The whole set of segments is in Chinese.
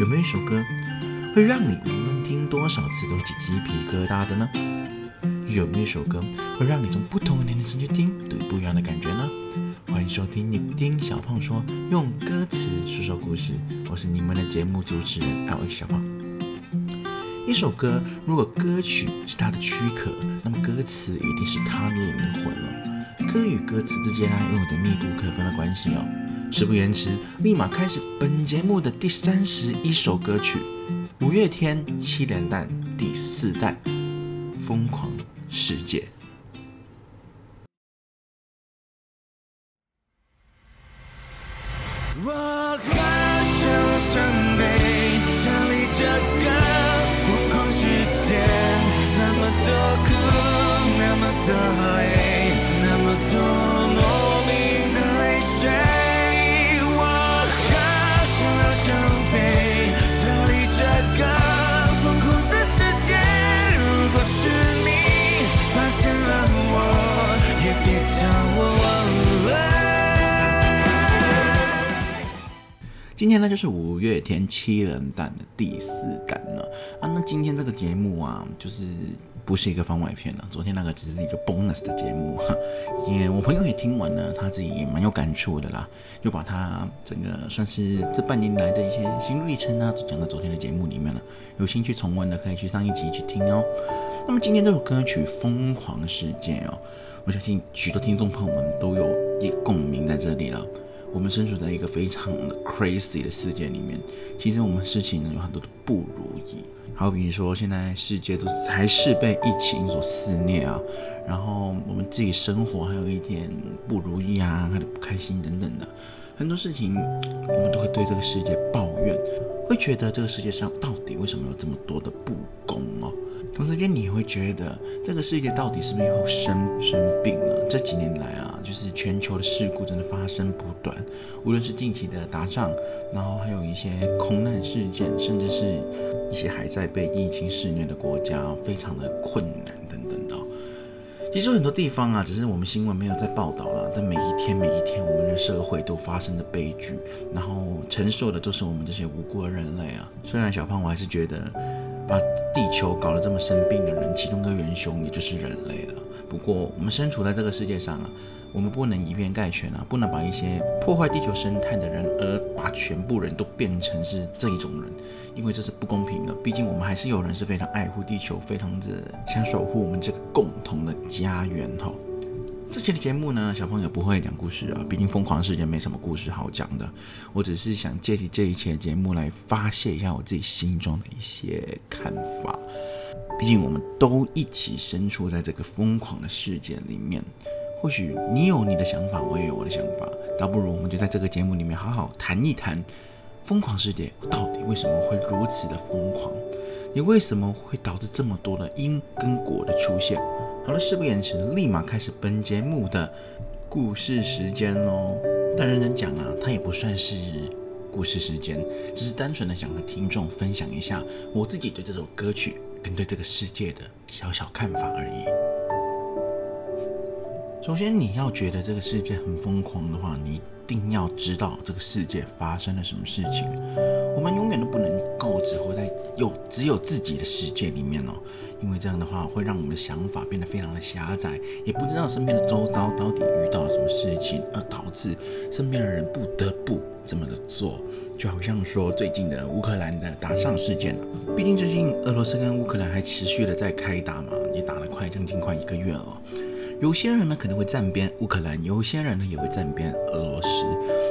有没有一首歌会让你无论听多少次都起鸡皮疙瘩的呢？有没有一首歌会让你从不同的年龄层去听都有不一样的感觉呢？欢迎收听你听小胖说，用歌词说说故事。我是你们的节目主持人 L X 小胖。一首歌如果歌曲是它的躯壳，那么歌词一定是它的灵魂了。歌与歌词之间呢，拥有着密不可分的关系哦。事不延迟，立马开始本节目的第三十一首歌曲——五月天七连弹第四弹《疯狂世界》。我好想上飞，逃离这个疯狂世界，那么多苦，那么多累今天呢，就是五月天七人弹的第四弹了啊。那今天这个节目啊，就是不是一个番外篇了。昨天那个只是一个 bonus 的节目哈，也我朋友也听完了，他自己也蛮有感触的啦，就把他整个算是这半年来的一些心路历程啊，都讲到昨天的节目里面了。有兴趣重温的，可以去上一集去听哦。那么今天这首歌曲《疯狂世界》哦，我相信许多听众朋友们都有一共鸣在这里了。我们身处在一个非常的 crazy 的世界里面，其实我们事情呢有很多的不如意，好比说现在世界都是还是被疫情所肆虐啊，然后我们自己生活还有一点不如意啊，还有不开心等等的，很多事情我们都会对这个世界抱怨，会觉得这个世界上到底为什么有这么多的不公哦？同时间你会觉得这个世界到底是不是又生生病？这几年来啊，就是全球的事故真的发生不断，无论是近期的打仗，然后还有一些空难事件，甚至是一些还在被疫情肆虐的国家，非常的困难等等的。其实有很多地方啊，只是我们新闻没有在报道了，但每一天每一天，我们的社会都发生的悲剧，然后承受的都是我们这些无辜的人类啊。虽然小胖，我还是觉得把地球搞得这么生病的人，其中一个元凶也就是人类了。不过我们身处在这个世界上啊，我们不能以偏概全啊，不能把一些破坏地球生态的人，而把全部人都变成是这一种人，因为这是不公平的。毕竟我们还是有人是非常爱护地球，非常的想守护我们这个共同的家园哈。这期的节目呢，小朋友不会讲故事啊，毕竟疯狂世界没什么故事好讲的。我只是想借起这一期的节目来发泄一下我自己心中的一些看法。毕竟我们都一起身处在这个疯狂的世界里面，或许你有你的想法，我也有我的想法，倒不如我们就在这个节目里面好好谈一谈疯狂世界到底为什么会如此的疯狂，你为什么会导致这么多的因跟果的出现？好了，事不宜迟，立马开始本节目的故事时间喽。但认真讲啊，它也不算是故事时间，只是单纯的想和听众分享一下我自己对这首歌曲跟对这个世界的小小看法而已。首先，你要觉得这个世界很疯狂的话，你定要知道这个世界发生了什么事情。我们永远都不能够只活在有只有自己的世界里面哦，因为这样的话会让我们的想法变得非常的狭窄，也不知道身边的周遭到底遇到了什么事情，而导致身边的人不得不这么的做。就好像说最近的乌克兰的打仗事件啊，毕竟最近俄罗斯跟乌克兰还持续的在开打嘛，也打了快将近快一个月了。有些人呢可能会站边乌克兰，有些人呢也会站边俄罗斯，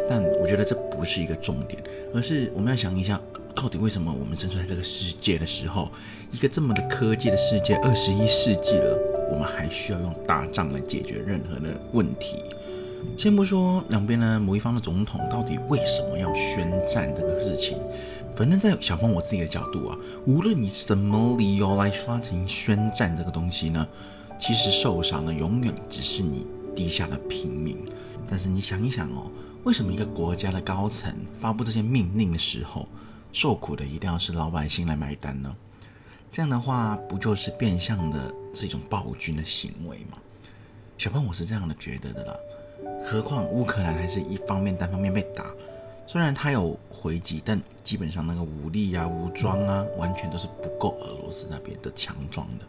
但我觉得这不是一个重点，而是我们要想一下，到底为什么我们生存在这个世界的时候，一个这么的科技的世界，二十一世纪了，我们还需要用打仗来解决任何的问题。先不说两边呢某一方的总统到底为什么要宣战这个事情，反正在小鹏我自己的角度啊，无论你什么理由来发行宣战这个东西呢？其实受伤的永远只是你低下的平民，但是你想一想哦，为什么一个国家的高层发布这些命令的时候，受苦的一定要是老百姓来买单呢？这样的话，不就是变相的这种暴君的行为吗？小胖我是这样的觉得的啦。何况乌克兰还是一方面单方面被打，虽然他有回击，但基本上那个武力啊、武装啊，完全都是不够俄罗斯那边的强壮的。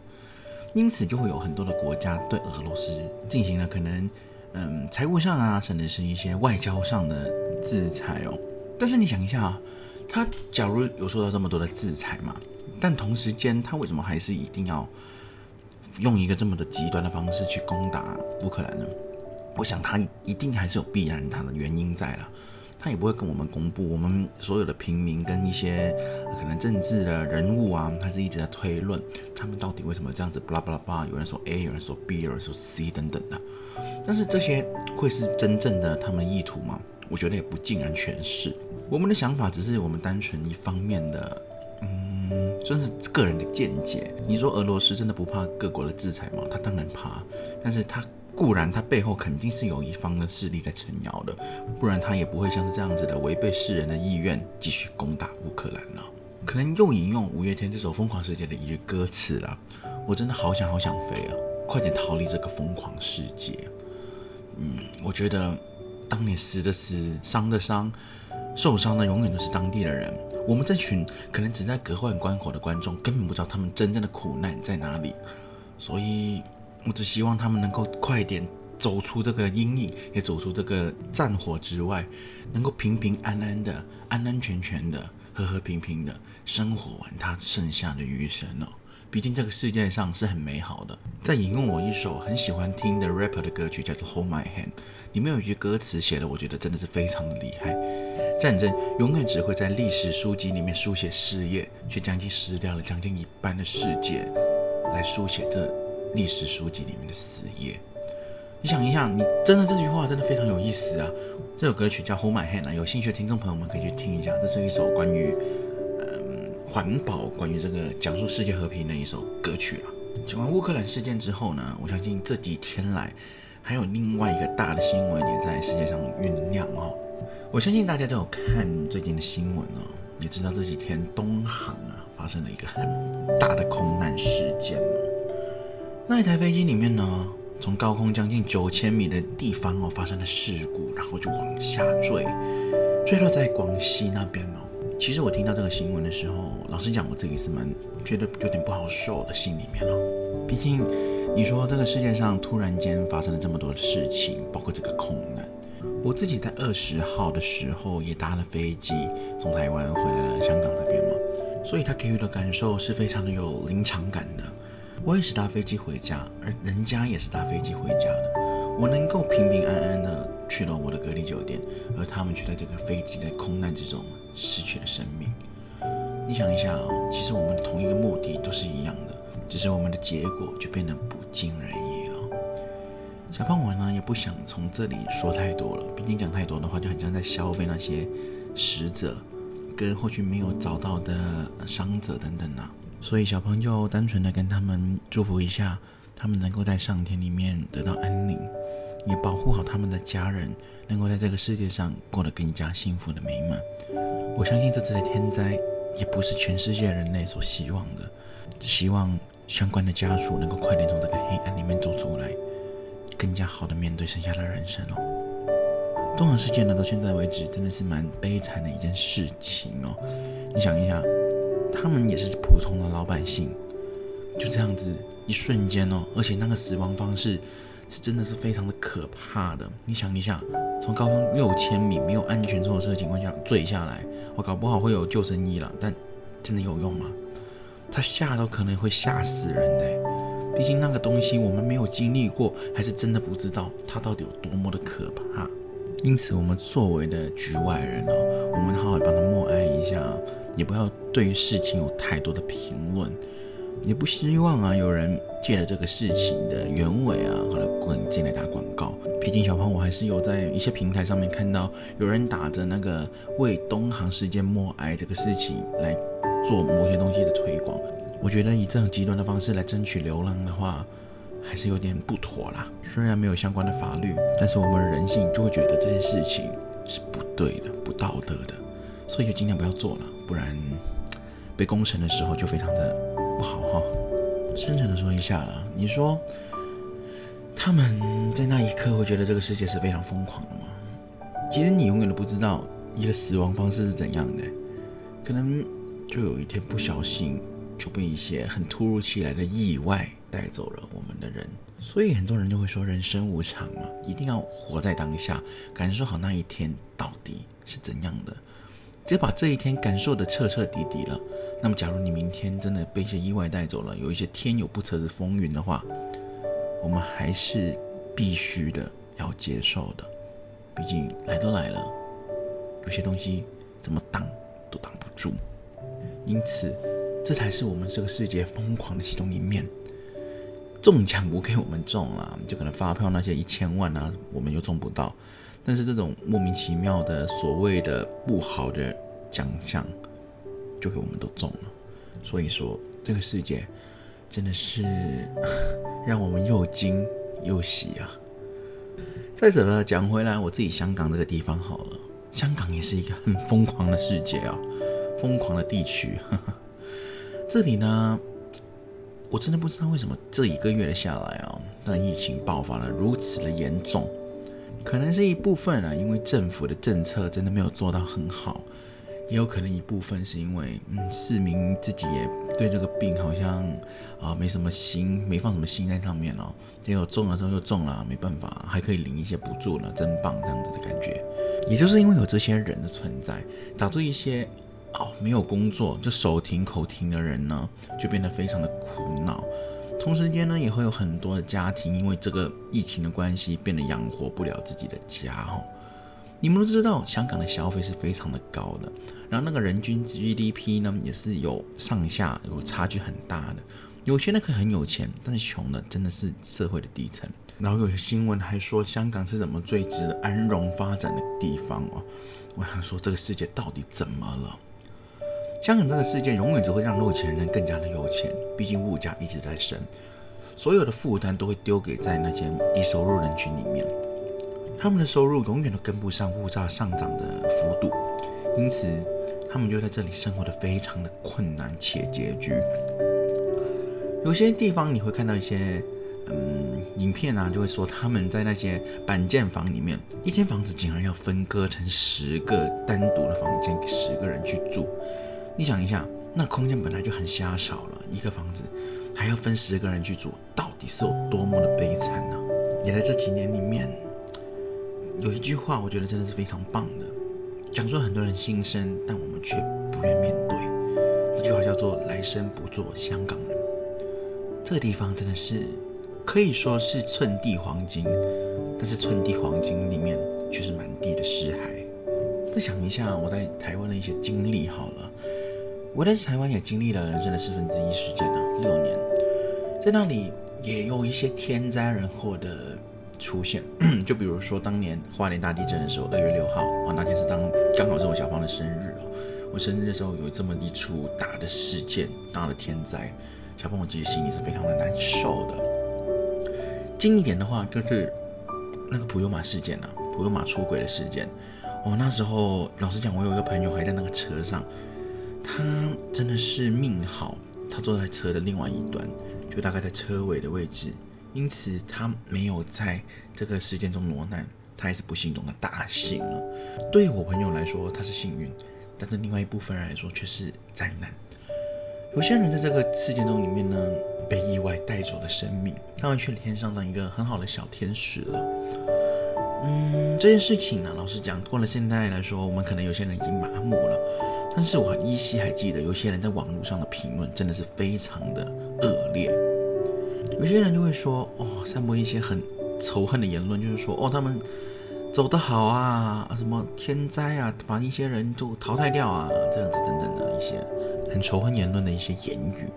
因此，就会有很多的国家对俄罗斯进行了可能，嗯，财务上啊，甚至是一些外交上的制裁哦。但是你想一下啊，他假如有受到这么多的制裁嘛，但同时间他为什么还是一定要用一个这么的极端的方式去攻打乌克兰呢？我想他一定还是有必然他的原因在了。他也不会跟我们公布，我们所有的平民跟一些可能政治的人物啊，他是一直在推论他们到底为什么这样子，巴拉巴拉巴拉，有人说 A，有人说 B，有人说 C 等等的。但是这些会是真正的他们的意图吗？我觉得也不尽然全是。我们的想法只是我们单纯一方面的，嗯，算是个人的见解。你说俄罗斯真的不怕各国的制裁吗？他当然怕，但是他。固然，他背后肯定是有一方的势力在撑腰的，不然他也不会像是这样子的违背世人的意愿继续攻打乌克兰了。可能又引用五月天这首《疯狂世界》的一句歌词了：“我真的好想好想飞啊，快点逃离这个疯狂世界。”嗯，我觉得当你死的死，伤的伤，受伤的永远都是当地的人。我们这群可能只在隔岸观火的观众，根本不知道他们真正的苦难在哪里，所以。我只希望他们能够快点走出这个阴影，也走出这个战火之外，能够平平安安的、安安全全的、和和平平的生活完他剩下的余生哦。毕竟这个世界上是很美好的。再引用我一首很喜欢听的 rapper 的歌曲，叫做《Hold My Hand》，里面有一句歌词写的，我觉得真的是非常的厉害。战争永远只会在历史书籍里面书写事业，却将近失掉了将近一半的世界来书写这。历史书籍里面的死页，你想一下，你真的这句话真的非常有意思啊！这首歌曲叫《Hold My Hand》啊，有兴趣的听众朋友们可以去听一下。这是一首关于嗯环保、关于这个讲述世界和平的一首歌曲啊。讲完乌克兰事件之后呢，我相信这几天来还有另外一个大的新闻也在世界上酝酿哦。我相信大家都有看最近的新闻哦，也知道这几天东航啊发生了一个很大的空难事件哦。那一台飞机里面呢，从高空将近九千米的地方哦发生了事故，然后就往下坠，坠落在广西那边哦。其实我听到这个新闻的时候，老实讲，我自己是蛮觉得有点不好受的心里面哦。毕竟你说这个世界上突然间发生了这么多的事情，包括这个空难，我自己在二十号的时候也搭了飞机从台湾回来了香港这边嘛，所以他给予的感受是非常的有临场感的。我也是搭飞机回家，而人家也是搭飞机回家的。我能够平平安安的去了我的隔离酒店，而他们却在这个飞机的空难之中失去了生命。你想一下啊，其实我们的同一个目的都是一样的，只是我们的结果就变得不尽人意了。小胖我呢也不想从这里说太多了，毕竟讲太多的话就很像在消费那些死者跟或许没有找到的伤者等等啊。所以小朋友单纯的跟他们祝福一下，他们能够在上天里面得到安宁，也保护好他们的家人，能够在这个世界上过得更加幸福的美满。我相信这次的天灾也不是全世界人类所希望的，只希望相关的家属能够快点从这个黑暗里面走出来，更加好的面对剩下的人生哦。东航事件呢，到现在为止真的是蛮悲惨的一件事情哦。你想一下。他们也是普通的老百姓，就这样子一瞬间哦，而且那个死亡方式是真的是非常的可怕的。你想一下，从高空六千米没有安全措施的情况下坠下来，我搞不好会有救生衣了，但真的有用吗？他吓都可能会吓死人的，毕竟那个东西我们没有经历过，还是真的不知道它到底有多么的可怕。因此，我们作为的局外人哦，我们好好帮他默哀一下。也不要对于事情有太多的评论，也不希望啊有人借了这个事情的原委啊，或者滚进来打广告。毕竟小胖我还是有在一些平台上面看到有人打着那个为东航事件默哀这个事情来做某些东西的推广。我觉得以这种极端的方式来争取流量的话，还是有点不妥啦。虽然没有相关的法律，但是我们人性就会觉得这件事情是不对的、不道德的，所以就尽量不要做了。不然被攻城的时候就非常的不好哈。深沉的说一下了，你说他们在那一刻会觉得这个世界是非常疯狂的吗？其实你永远都不知道你的死亡方式是怎样的？可能就有一天不小心就被一些很突如其来的意外带走了我们的人。所以很多人就会说人生无常嘛，一定要活在当下，感受好那一天到底是怎样的。只把这一天感受的彻彻底底了，那么假如你明天真的被一些意外带走了，有一些天有不测之风云的话，我们还是必须的要接受的。毕竟来都来了，有些东西怎么挡都挡不住。因此，这才是我们这个世界疯狂的其中一面。中奖不给我们中了，就可能发票那些一千万啊，我们又中不到。但是这种莫名其妙的所谓的不好的奖项，就给我们都中了。所以说，这个世界真的是 让我们又惊又喜啊！再者呢，讲回来，我自己香港这个地方好了，香港也是一个很疯狂的世界啊，疯狂的地区。这里呢。我真的不知道为什么这一个月的下来啊，那疫情爆发了如此的严重，可能是一部分啊，因为政府的政策真的没有做到很好，也有可能一部分是因为嗯市民自己也对这个病好像啊没什么心，没放什么心在上面哦，结果中了之后就中了，没办法，还可以领一些补助了，真棒这样子的感觉。也就是因为有这些人的存在，导致一些。哦，没有工作就手停口停的人呢，就变得非常的苦恼。同时间呢，也会有很多的家庭因为这个疫情的关系，变得养活不了自己的家哦。你们都知道，香港的消费是非常的高的，然后那个人均 GDP 呢，也是有上下有差距很大的。有钱的可以很有钱，但是穷的真的是社会的底层。然后有些新闻还说，香港是怎么最值得安荣发展的地方哦。我想说，这个世界到底怎么了？香港这个世界永远只会让有钱人更加的有钱，毕竟物价一直在升，所有的负担都会丢给在那些低收入人群里面，他们的收入永远都跟不上物价上涨的幅度，因此他们就在这里生活的非常的困难且拮据。有些地方你会看到一些嗯影片啊，就会说他们在那些板间房里面，一间房子竟然要分割成十个单独的房间给十个人去住。你想一下，那空间本来就很狭小了，一个房子还要分十个人去住，到底是有多么的悲惨呢？也在这几年里面，有一句话，我觉得真的是非常棒的，讲出很多人心声，但我们却不愿面对。这句话叫做“来生不做香港人”。这个地方真的是可以说是寸地黄金，但是寸地黄金里面却是满地的尸骸。再想一下我在台湾的一些经历，好了。我在台湾也经历了人生的四分之一时间呢，六年，在那里也有一些天灾人祸的出现，就比如说当年花莲大地震的时候，二月六号啊，那天是当刚好是我小芳的生日哦，我生日的时候有这么一出大的事件，大的天灾，小芳我其实心里是非常的难受的。近一点的话，就是那个普悠玛事件啊，普悠玛出轨的事件，我那时候老实讲，我有一个朋友还在那个车上。他真的是命好，他坐在车的另外一端，就大概在车尾的位置，因此他没有在这个事件中磨难，他还是不幸中的大幸了。对我朋友来说，他是幸运，但对另外一部分人来说却是灾难。有些人在这个事件中里面呢，被意外带走了生命，他们去了天上当一个很好的小天使了。嗯，这件事情呢，老实讲，过了现在来说，我们可能有些人已经麻木了。但是我依稀还记得，有些人在网络上的评论真的是非常的恶劣。有些人就会说，哦，散播一些很仇恨的言论，就是说，哦，他们走得好啊，什么天灾啊，把一些人就淘汰掉啊，这样子等等的一些很仇恨言论的一些言语。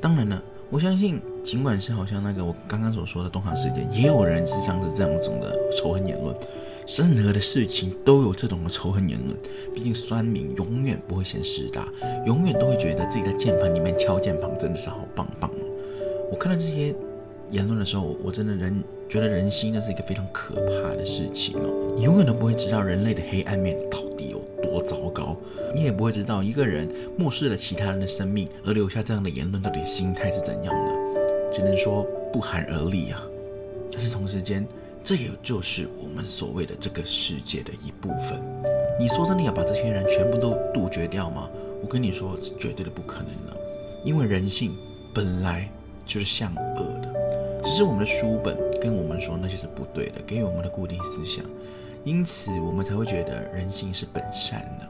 当然了，我相信，尽管是好像那个我刚刚所说的东航事件，也有人是像是这样种的仇恨言论。任何的事情都有这种的仇恨言论，毕竟酸民永远不会嫌事大，永远都会觉得自己在键盘里面敲键盘真的是好棒棒哦。我看到这些言论的时候，我真的人觉得人心那是一个非常可怕的事情哦。你永远都不会知道人类的黑暗面到底有多糟糕，你也不会知道一个人漠视了其他人的生命而留下这样的言论到底心态是怎样的，只能说不寒而栗啊。但是同时间。这也就是我们所谓的这个世界的一部分。你说真的要把这些人全部都杜绝掉吗？我跟你说，是绝对的不可能的，因为人性本来就是向恶的，只是我们的书本跟我们说那些是不对的，给予我们的固定思想，因此我们才会觉得人性是本善的。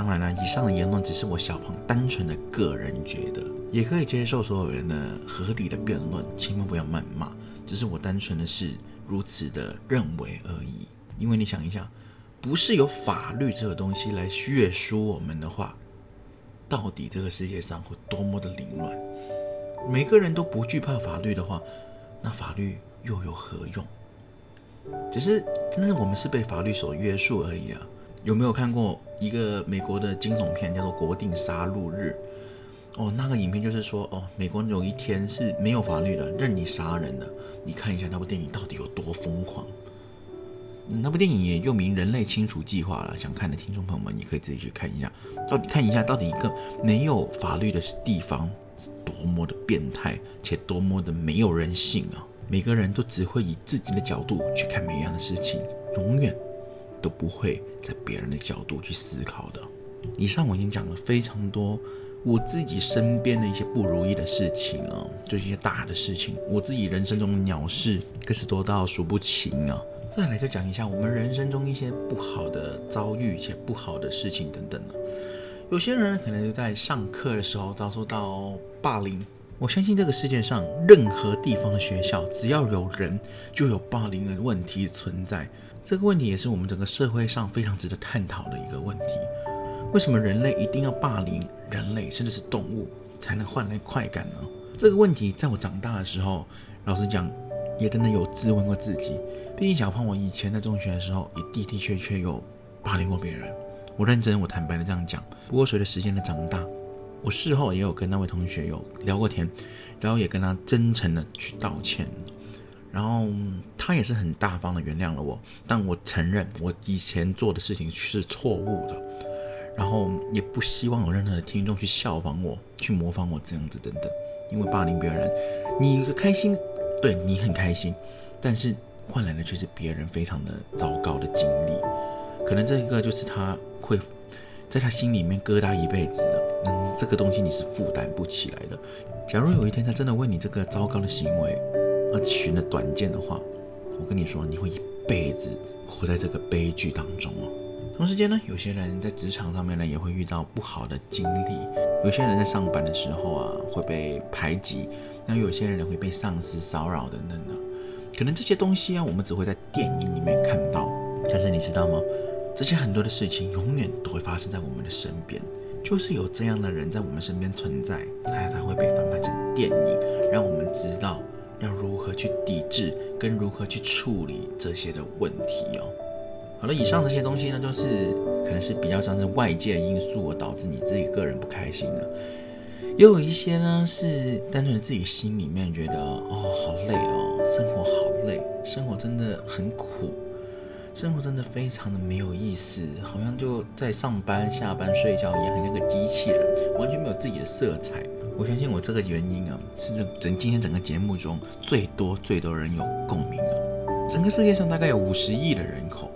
当然了，以上的言论只是我小鹏单纯的个人觉得，也可以接受所有人的合理的辩论，千万不要谩骂。只是我单纯的是如此的认为而已。因为你想一下，不是有法律这个东西来约束我们的话，到底这个世界上会多么的凌乱？每个人都不惧怕法律的话，那法律又有何用？只是真的我们是被法律所约束而已啊。有没有看过一个美国的惊悚片，叫做《国定杀戮日》？哦，那个影片就是说，哦，美国有一天是没有法律的，任你杀人的。你看一下那部电影到底有多疯狂。那部电影也又名《人类清除计划》了，想看的听众朋友们，你可以自己去看一下，到底看一下到底一个没有法律的地方是多么的变态，且多么的没有人性啊！每个人都只会以自己的角度去看每样的事情，永远。都不会在别人的角度去思考的。以上我已经讲了非常多我自己身边的一些不如意的事情了，就是一些大的事情，我自己人生中的鸟事更是多到数不清啊。再来就讲一下我们人生中一些不好的遭遇且不好的事情等等了。有些人可能就在上课的时候遭受到霸凌，我相信这个世界上任何地方的学校，只要有人，就有霸凌的问题存在。这个问题也是我们整个社会上非常值得探讨的一个问题。为什么人类一定要霸凌人类，甚至是动物，才能换来快感呢？这个问题在我长大的时候，老实讲，也真的有质问过自己。毕竟小胖，我以前在中学的时候，也的的确确有霸凌过别人。我认真，我坦白的这样讲。不过随着时间的长大，我事后也有跟那位同学有聊过天，然后也跟他真诚的去道歉。然后他也是很大方的原谅了我，但我承认我以前做的事情是错误的，然后也不希望有任何的听众去效仿我，去模仿我这样子等等，因为霸凌别人，你开心，对你很开心，但是换来的却是别人非常的糟糕的经历，可能这一个就是他会在他心里面疙瘩一辈子的，嗯，这个东西你是负担不起来的。假如有一天他真的为你这个糟糕的行为，而寻了短见的话，我跟你说，你会一辈子活在这个悲剧当中哦。同时间呢，有些人在职场上面呢也会遇到不好的经历，有些人在上班的时候啊会被排挤，那有些人会被上司骚扰等等的。可能这些东西啊，我们只会在电影里面看到，但是你知道吗？这些很多的事情永远都会发生在我们的身边，就是有这样的人在我们身边存在，才才会被翻拍成电影，让我们知道。要如何去抵制，跟如何去处理这些的问题哦。好了，以上这些东西呢，就是可能是比较像是外界因素而导致你自己个人不开心的，也有一些呢是单纯的自己心里面觉得哦好累哦，生活好累，生活真的很苦，生活真的非常的没有意思，好像就在上班、下班、睡觉一样，很像个机器人，完全没有自己的色彩。我相信我这个原因啊，是这整今天整个节目中最多最多人有共鸣的。整个世界上大概有五十亿的人口，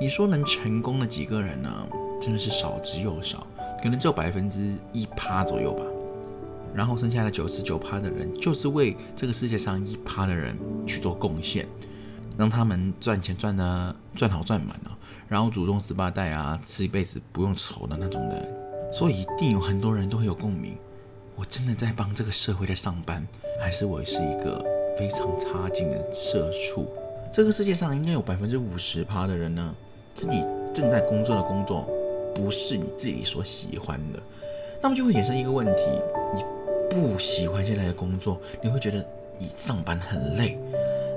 你说能成功的几个人呢？真的是少之又少，可能只有百分之一趴左右吧。然后剩下的九十九趴的人，就是为这个世界上一趴的人去做贡献，让他们赚钱赚的赚好赚满了，然后祖宗十八代啊，吃一辈子不用愁的那种的。所以一定有很多人都会有共鸣。我真的在帮这个社会在上班，还是我是一个非常差劲的社畜？这个世界上应该有百分之五十趴的人呢，自己正在工作的工作不是你自己所喜欢的，那么就会衍生一个问题：你不喜欢现在的工作，你会觉得你上班很累，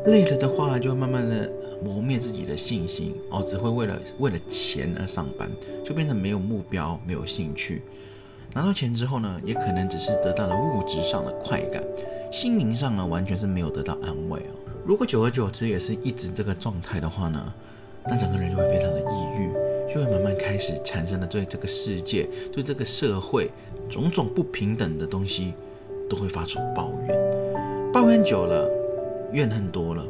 累了的话就会慢慢的磨灭自己的信心哦，只会为了为了钱而上班，就变成没有目标、没有兴趣。拿到钱之后呢，也可能只是得到了物质上的快感，心灵上呢完全是没有得到安慰哦。如果久而久之也是一直这个状态的话呢，那整个人就会非常的抑郁，就会慢慢开始产生了对这个世界、对这个社会种种不平等的东西都会发出抱怨。抱怨久了，怨恨多了，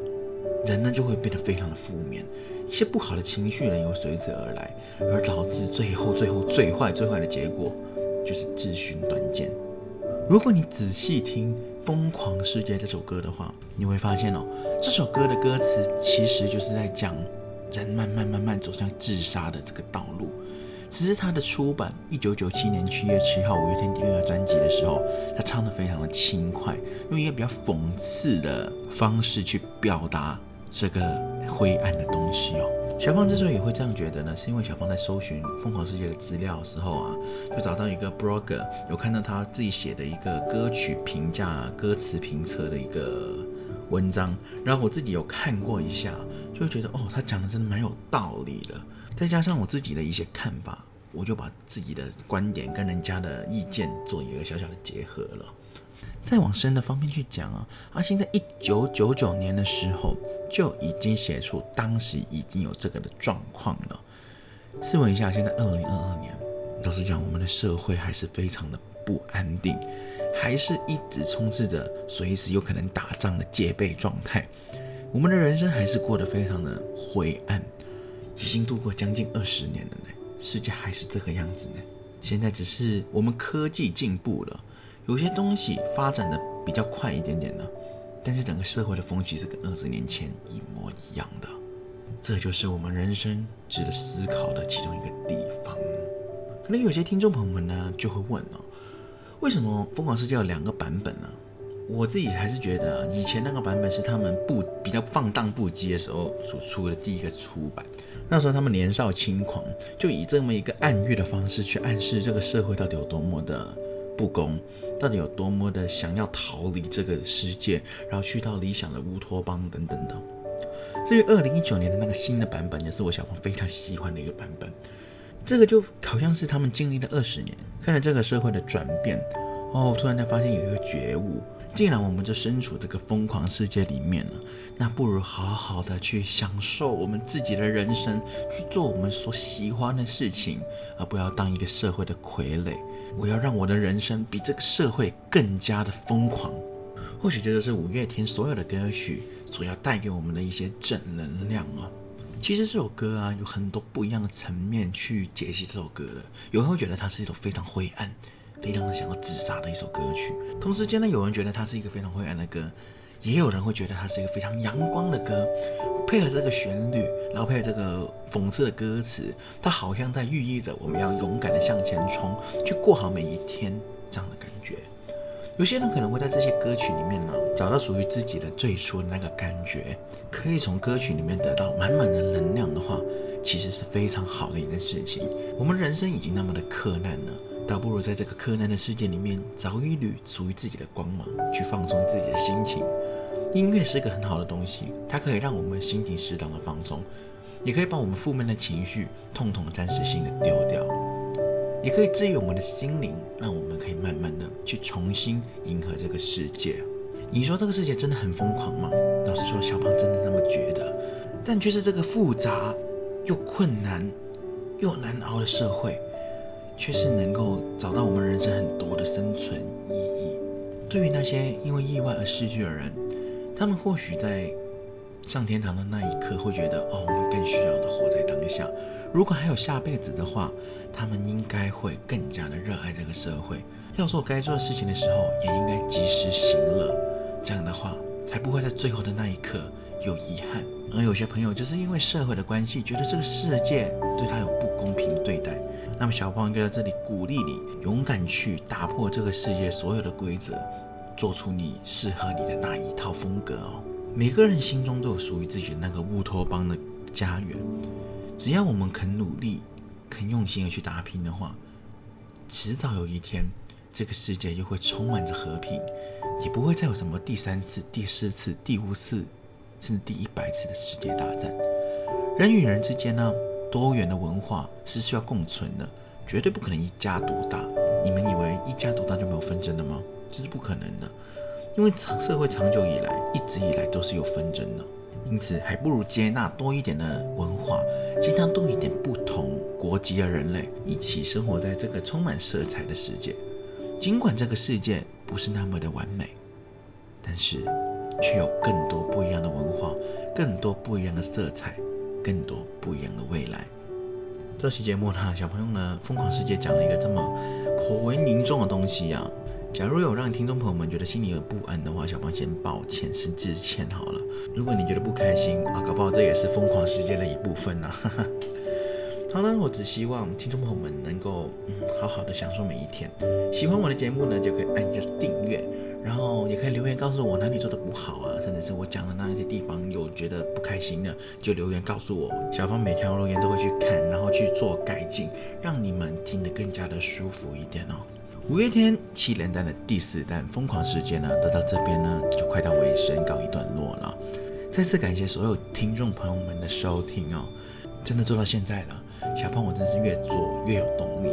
人呢就会变得非常的负面，一些不好的情绪呢也会随之而来，而导致最后最后最坏最坏的结果就是自寻短见。如果你仔细听《疯狂世界》这首歌的话，你会发现哦，这首歌的歌词其实就是在讲人慢慢慢慢走向自杀的这个道路。只是它的出版，一九九七年七月七号五月天第二个专辑的时候，他唱的非常的轻快，用一个比较讽刺的方式去表达这个灰暗的东西哦。小胖之所以会这样觉得呢，是因为小胖在搜寻《疯狂世界》的资料的时候啊，就找到一个 blogger，有看到他自己写的一个歌曲评价、歌词评测的一个文章，然后我自己有看过一下，就会觉得哦，他讲的真的蛮有道理的。再加上我自己的一些看法，我就把自己的观点跟人家的意见做一个小小的结合了。再往深的方面去讲啊，阿信在一九九九年的时候就已经写出当时已经有这个的状况了。试问一下，现在二零二二年，老实讲，我们的社会还是非常的不安定，还是一直充斥着随时有可能打仗的戒备状态。我们的人生还是过得非常的灰暗。已经度过将近二十年了呢，世界还是这个样子呢。现在只是我们科技进步了，有些东西发展的比较快一点点呢，但是整个社会的风气是跟二十年前一模一样的。这就是我们人生值得思考的其中一个地方。可能有些听众朋友们呢就会问哦，为什么《疯狂世界》有两个版本呢？我自己还是觉得以前那个版本是他们不比较放荡不羁的时候所出的第一个出版。那时候他们年少轻狂，就以这么一个暗喻的方式去暗示这个社会到底有多么的不公，到底有多么的想要逃离这个世界，然后去到理想的乌托邦等等的。至于二零一九年的那个新的版本，也是我小朋友非常喜欢的一个版本。这个就好像是他们经历了二十年，看着这个社会的转变，哦，突然间发现有一个觉悟。既然我们就身处这个疯狂世界里面了，那不如好好的去享受我们自己的人生，去做我们所喜欢的事情，而不要当一个社会的傀儡。我要让我的人生比这个社会更加的疯狂。或许这就是五月天所有的歌曲所要带给我们的一些正能量哦。其实这首歌啊，有很多不一样的层面去解析这首歌的。有人会觉得它是一首非常灰暗。非常的想要自杀的一首歌曲，同时间呢，有人觉得它是一个非常灰暗的歌，也有人会觉得它是一个非常阳光的歌，配合这个旋律，然后配合这个讽刺的歌词，它好像在寓意着我们要勇敢的向前冲，去过好每一天这样的感觉。有些人可能会在这些歌曲里面呢，找到属于自己的最初的那个感觉，可以从歌曲里面得到满满的能量的话，其实是非常好的一件事情。我们人生已经那么的困难了。倒不如在这个柯南的世界里面找一缕属于自己的光芒，去放松自己的心情。音乐是个很好的东西，它可以让我们心情适当的放松，也可以把我们负面的情绪痛痛暂时性的丢掉，也可以治愈我们的心灵，让我们可以慢慢的去重新迎合这个世界。你说这个世界真的很疯狂吗？老实说，小胖真的那么觉得，但却是这个复杂又困难又难熬的社会。却是能够找到我们人生很多的生存意义。对于那些因为意外而失去的人，他们或许在上天堂的那一刻会觉得，哦，我们更需要的活在当下。如果还有下辈子的话，他们应该会更加的热爱这个社会，要做该做的事情的时候，也应该及时行乐。这样的话，才不会在最后的那一刻有遗憾。而有些朋友就是因为社会的关系，觉得这个世界对他有不公平对待。那么小胖就在这里鼓励你，勇敢去打破这个世界所有的规则，做出你适合你的那一套风格哦。每个人心中都有属于自己的那个乌托邦的家园，只要我们肯努力、肯用心的去打拼的话，迟早有一天，这个世界又会充满着和平，也不会再有什么第三次、第四次、第五次，甚至第一百次的世界大战。人与人之间呢？多元的文化是需要共存的，绝对不可能一家独大。你们以为一家独大就没有纷争了吗？这是不可能的，因为长社会长久以来一直以来都是有纷争的。因此，还不如接纳多一点的文化，接纳多一点不同国籍的人类，一起生活在这个充满色彩的世界。尽管这个世界不是那么的完美，但是却有更多不一样的文化，更多不一样的色彩，更多不一样的未来。这期节目呢，小朋友呢，疯狂世界讲了一个这么颇为凝重的东西啊。假如有让听众朋友们觉得心里有不安的话，小芳先抱歉，是致歉好了。如果你觉得不开心啊，搞不好这也是疯狂世界的一部分呢、啊。好了，我只希望听众朋友们能够嗯好好的享受每一天。喜欢我的节目呢，就可以按一下订阅，然后也可以留言告诉我哪里做的不好啊，甚至是我讲的那些地方有觉得不开心的，就留言告诉我。小芳每条留言都会去看，然后去做改进，让你们听得更加的舒服一点哦。五月天七连单的第四弹《疯狂世界》呢，得到这边呢就快到尾声，告一段落了。再次感谢所有听众朋友们的收听哦，真的做到现在了，小胖我真是越做越有动力，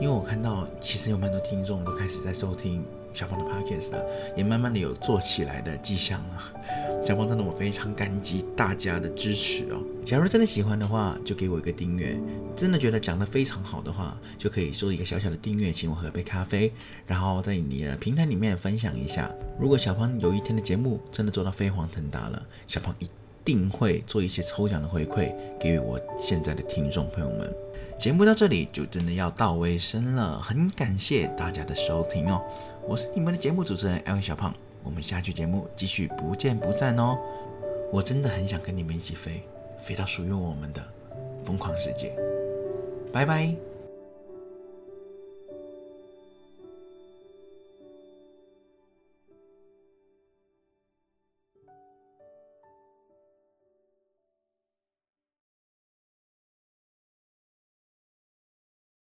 因为我看到其实有蛮多听众都开始在收听小胖的 podcast，也慢慢的有做起来的迹象了。小胖真的我非常感激大家的支持哦。假如真的喜欢的话，就给我一个订阅；真的觉得讲得非常好的话，就可以做一个小小的订阅，请我喝杯咖啡，然后在你的平台里面分享一下。如果小胖有一天的节目真的做到飞黄腾达了，小胖一定会做一些抽奖的回馈给予我现在的听众朋友们。节目到这里就真的要到尾声了，很感谢大家的收听哦。我是你们的节目主持人艾文小胖，我们下期节目继续不见不散哦。我真的很想跟你们一起飞，飞到属于我们的疯狂世界。拜拜。